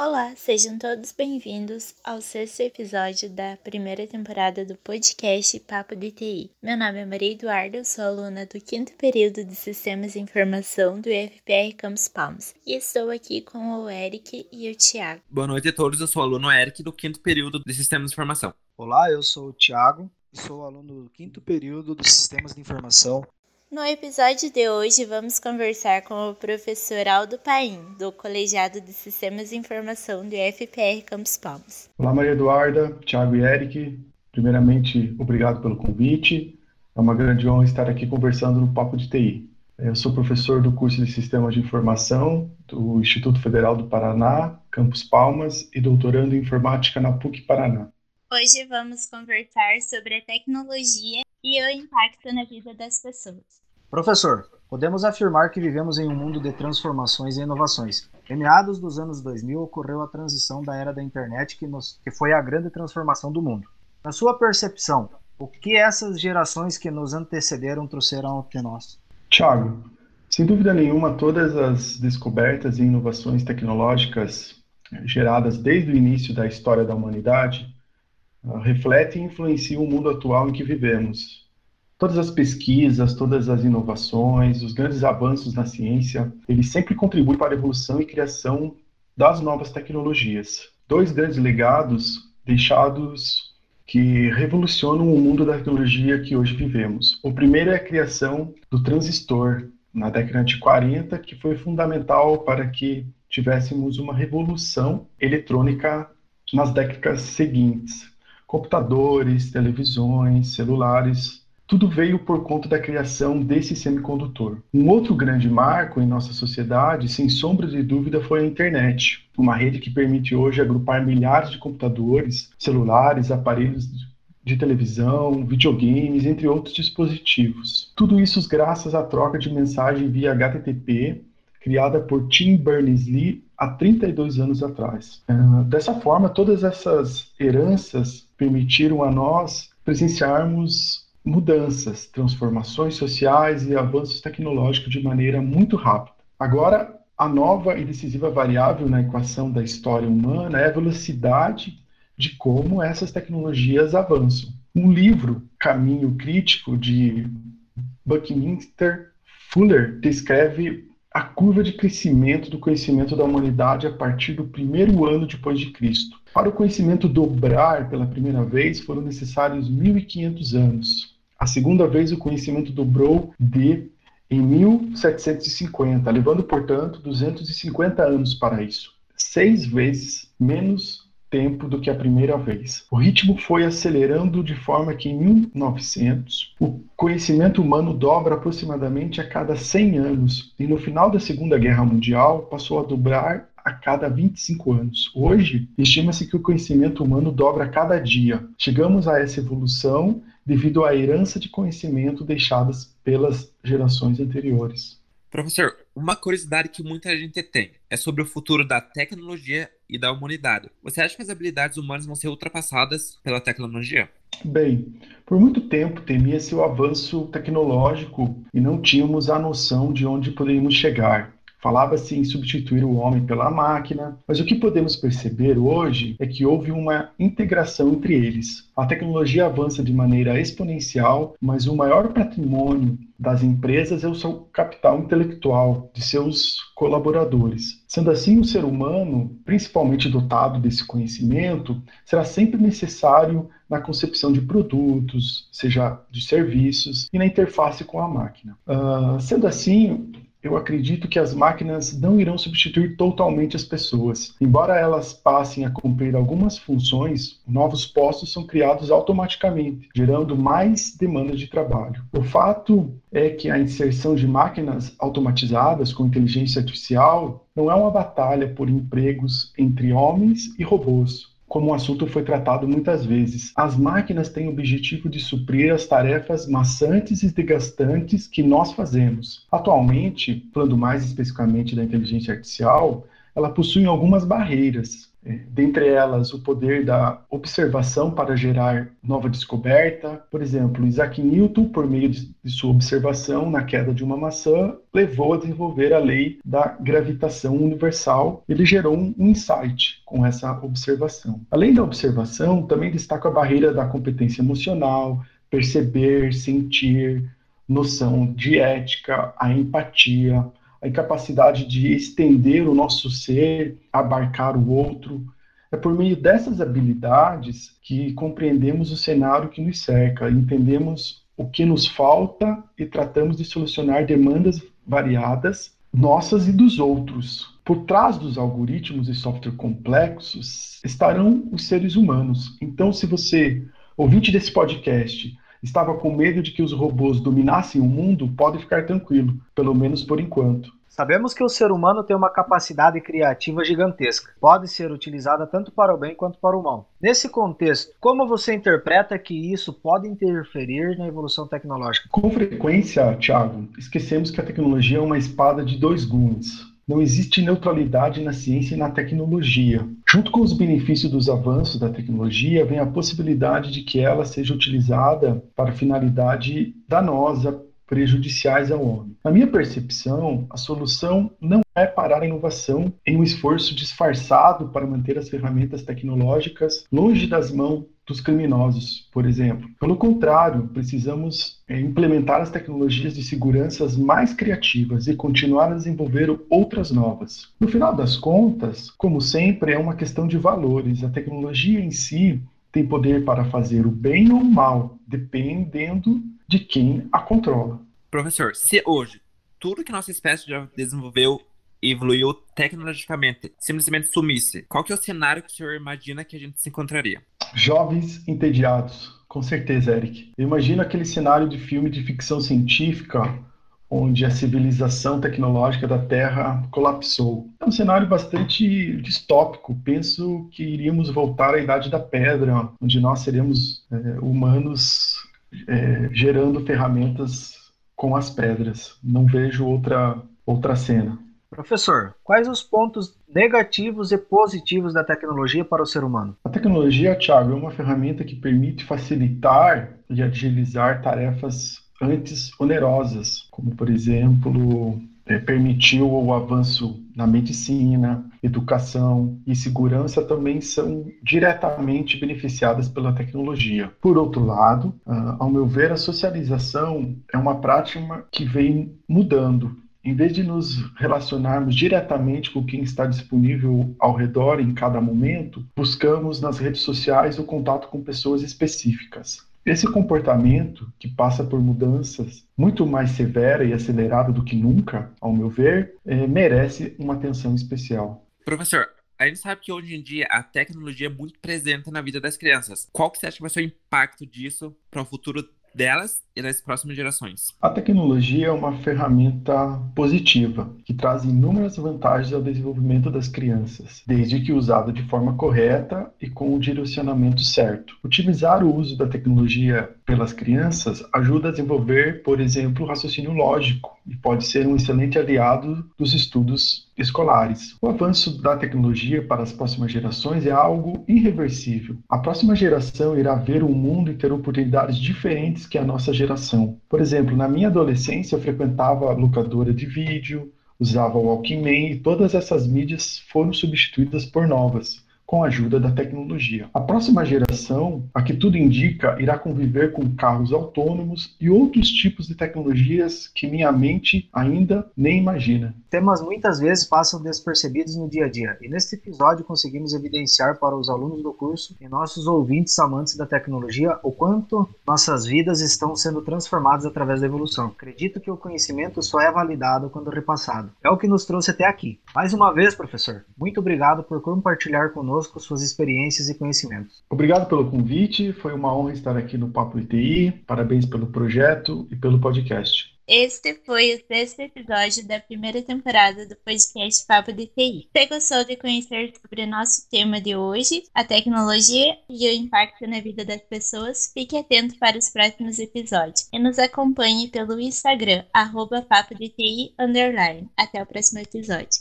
Olá, sejam todos bem-vindos ao sexto episódio da primeira temporada do podcast Papo de TI. Meu nome é Maria Eduarda, sou aluna do quinto período de Sistemas de Informação do IFPR Campus Palmas e estou aqui com o Eric e o Tiago. Boa noite a todos, eu sou o aluno Eric do quinto período de Sistemas de Informação. Olá, eu sou o Tiago sou aluno do quinto período de Sistemas de Informação no episódio de hoje, vamos conversar com o professor Aldo Paim, do Colegiado de Sistemas de Informação do IFPR Campus Palmas. Olá, Maria Eduarda, Thiago e Eric. Primeiramente, obrigado pelo convite. É uma grande honra estar aqui conversando no Papo de TI. Eu sou professor do curso de Sistemas de Informação do Instituto Federal do Paraná, Campus Palmas, e doutorando em Informática na PUC Paraná. Hoje vamos conversar sobre a tecnologia e o impacto na vida das pessoas. Professor, podemos afirmar que vivemos em um mundo de transformações e inovações. Em meados dos anos 2000 ocorreu a transição da era da internet, que, nos, que foi a grande transformação do mundo. Na sua percepção, o que essas gerações que nos antecederam trouxeram até nós? Tiago, sem dúvida nenhuma, todas as descobertas e inovações tecnológicas geradas desde o início da história da humanidade refletem e influenciam o mundo atual em que vivemos. Todas as pesquisas, todas as inovações, os grandes avanços na ciência, eles sempre contribuem para a evolução e criação das novas tecnologias. Dois grandes legados deixados que revolucionam o mundo da tecnologia que hoje vivemos. O primeiro é a criação do transistor na década de 40, que foi fundamental para que tivéssemos uma revolução eletrônica nas décadas seguintes computadores, televisões, celulares, tudo veio por conta da criação desse semicondutor. Um outro grande marco em nossa sociedade, sem sombra de dúvida, foi a internet, uma rede que permite hoje agrupar milhares de computadores, celulares, aparelhos de televisão, videogames, entre outros dispositivos. Tudo isso graças à troca de mensagem via HTTP, criada por Tim Berners-Lee há 32 anos atrás. Uh, dessa forma, todas essas heranças permitiram a nós presenciarmos mudanças, transformações sociais e avanços tecnológicos de maneira muito rápida. Agora, a nova e decisiva variável na equação da história humana é a velocidade de como essas tecnologias avançam. Um livro, Caminho Crítico, de Buckminster Fuller, descreve a curva de crescimento do conhecimento da humanidade a partir do primeiro ano depois de Cristo. Para o conhecimento dobrar pela primeira vez, foram necessários 1500 anos. A segunda vez, o conhecimento dobrou de em 1750, levando, portanto, 250 anos para isso. Seis vezes menos tempo do que a primeira vez. O ritmo foi acelerando de forma que em 1900 o conhecimento humano dobra aproximadamente a cada 100 anos e no final da Segunda Guerra Mundial passou a dobrar a cada 25 anos. Hoje, estima-se que o conhecimento humano dobra a cada dia. Chegamos a essa evolução devido à herança de conhecimento deixadas pelas gerações anteriores. Professor, uma curiosidade que muita gente tem é sobre o futuro da tecnologia e da humanidade. Você acha que as habilidades humanas vão ser ultrapassadas pela tecnologia? Bem, por muito tempo temia-se o avanço tecnológico e não tínhamos a noção de onde poderíamos chegar. Falava-se em substituir o homem pela máquina, mas o que podemos perceber hoje é que houve uma integração entre eles. A tecnologia avança de maneira exponencial, mas o maior patrimônio das empresas é o seu capital intelectual, de seus colaboradores. Sendo assim, o ser humano, principalmente dotado desse conhecimento, será sempre necessário na concepção de produtos, seja de serviços, e na interface com a máquina. Uh, sendo assim, eu acredito que as máquinas não irão substituir totalmente as pessoas. Embora elas passem a cumprir algumas funções, novos postos são criados automaticamente, gerando mais demanda de trabalho. O fato é que a inserção de máquinas automatizadas com inteligência artificial não é uma batalha por empregos entre homens e robôs, como o assunto foi tratado muitas vezes. As máquinas têm o objetivo de suprir as tarefas maçantes e desgastantes que nós fazemos. Atualmente, falando mais especificamente da inteligência artificial, ela possui algumas barreiras. Dentre elas, o poder da observação para gerar nova descoberta. Por exemplo, Isaac Newton, por meio de sua observação na queda de uma maçã, levou a desenvolver a lei da gravitação universal. Ele gerou um insight com essa observação. Além da observação, também destaca a barreira da competência emocional, perceber, sentir, noção de ética, a empatia, a incapacidade de estender o nosso ser, abarcar o outro. É por meio dessas habilidades que compreendemos o cenário que nos cerca, entendemos o que nos falta e tratamos de solucionar demandas variadas, nossas e dos outros. Por trás dos algoritmos e software complexos estarão os seres humanos. Então, se você, ouvinte desse podcast, estava com medo de que os robôs dominassem o mundo, pode ficar tranquilo, pelo menos por enquanto. Sabemos que o ser humano tem uma capacidade criativa gigantesca. Pode ser utilizada tanto para o bem quanto para o mal. Nesse contexto, como você interpreta que isso pode interferir na evolução tecnológica? Com frequência, Thiago, esquecemos que a tecnologia é uma espada de dois gumes. Não existe neutralidade na ciência e na tecnologia. Junto com os benefícios dos avanços da tecnologia, vem a possibilidade de que ela seja utilizada para finalidade danosa, prejudiciais ao homem. Na minha percepção, a solução não é parar a inovação em um esforço disfarçado para manter as ferramentas tecnológicas longe das mãos dos criminosos, por exemplo. Pelo contrário, precisamos é, implementar as tecnologias de segurança mais criativas e continuar a desenvolver outras novas. No final das contas, como sempre, é uma questão de valores. A tecnologia em si tem poder para fazer o bem ou o mal, dependendo de quem a controla. Professor, se hoje tudo que nossa espécie já desenvolveu evoluiu tecnologicamente simplesmente sumisse, qual que é o cenário que o senhor imagina que a gente se encontraria? Jovens entediados, com certeza, Eric. Eu imagino aquele cenário de filme de ficção científica onde a civilização tecnológica da Terra colapsou. É um cenário bastante distópico. Penso que iríamos voltar à Idade da Pedra, onde nós seríamos é, humanos é, gerando ferramentas com as pedras. Não vejo outra, outra cena. Professor, quais os pontos negativos e positivos da tecnologia para o ser humano? A tecnologia, Thiago, é uma ferramenta que permite facilitar e agilizar tarefas antes onerosas, como, por exemplo, é, permitiu o avanço na medicina, educação e segurança também são diretamente beneficiadas pela tecnologia. Por outro lado, uh, ao meu ver, a socialização é uma prática que vem mudando. Em vez de nos relacionarmos diretamente com quem está disponível ao redor em cada momento, buscamos nas redes sociais o contato com pessoas específicas. Esse comportamento, que passa por mudanças muito mais severa e acelerada do que nunca, ao meu ver, é, merece uma atenção especial. Professor, a gente sabe que hoje em dia a tecnologia é muito presente na vida das crianças. Qual que você acha que vai ser o impacto disso para o futuro delas e das próximas gerações. A tecnologia é uma ferramenta positiva que traz inúmeras vantagens ao desenvolvimento das crianças, desde que usada de forma correta e com o direcionamento certo. Utilizar o uso da tecnologia pelas crianças ajuda a desenvolver, por exemplo, raciocínio lógico e pode ser um excelente aliado dos estudos escolares. O avanço da tecnologia para as próximas gerações é algo irreversível. A próxima geração irá ver o mundo e ter oportunidades diferentes que a nossa geração. Por exemplo, na minha adolescência eu frequentava locadora de vídeo, usava o Walkman e todas essas mídias foram substituídas por novas com a ajuda da tecnologia. A próxima geração, a que tudo indica, irá conviver com carros autônomos e outros tipos de tecnologias que minha mente ainda nem imagina. Temas muitas vezes passam despercebidos no dia a dia, e neste episódio conseguimos evidenciar para os alunos do curso e nossos ouvintes amantes da tecnologia o quanto nossas vidas estão sendo transformadas através da evolução. Acredito que o conhecimento só é validado quando repassado. É o que nos trouxe até aqui. Mais uma vez, professor, muito obrigado por compartilhar conosco conosco suas experiências e conhecimentos. Obrigado pelo convite, foi uma honra estar aqui no Papo ITI. Parabéns pelo projeto e pelo podcast. Este foi o sexto episódio da primeira temporada do podcast Papo de TI. Você gostou de conhecer sobre o nosso tema de hoje, a tecnologia e o impacto na vida das pessoas? Fique atento para os próximos episódios e nos acompanhe pelo Instagram, arroba Papo de TI, underline. Até o próximo episódio.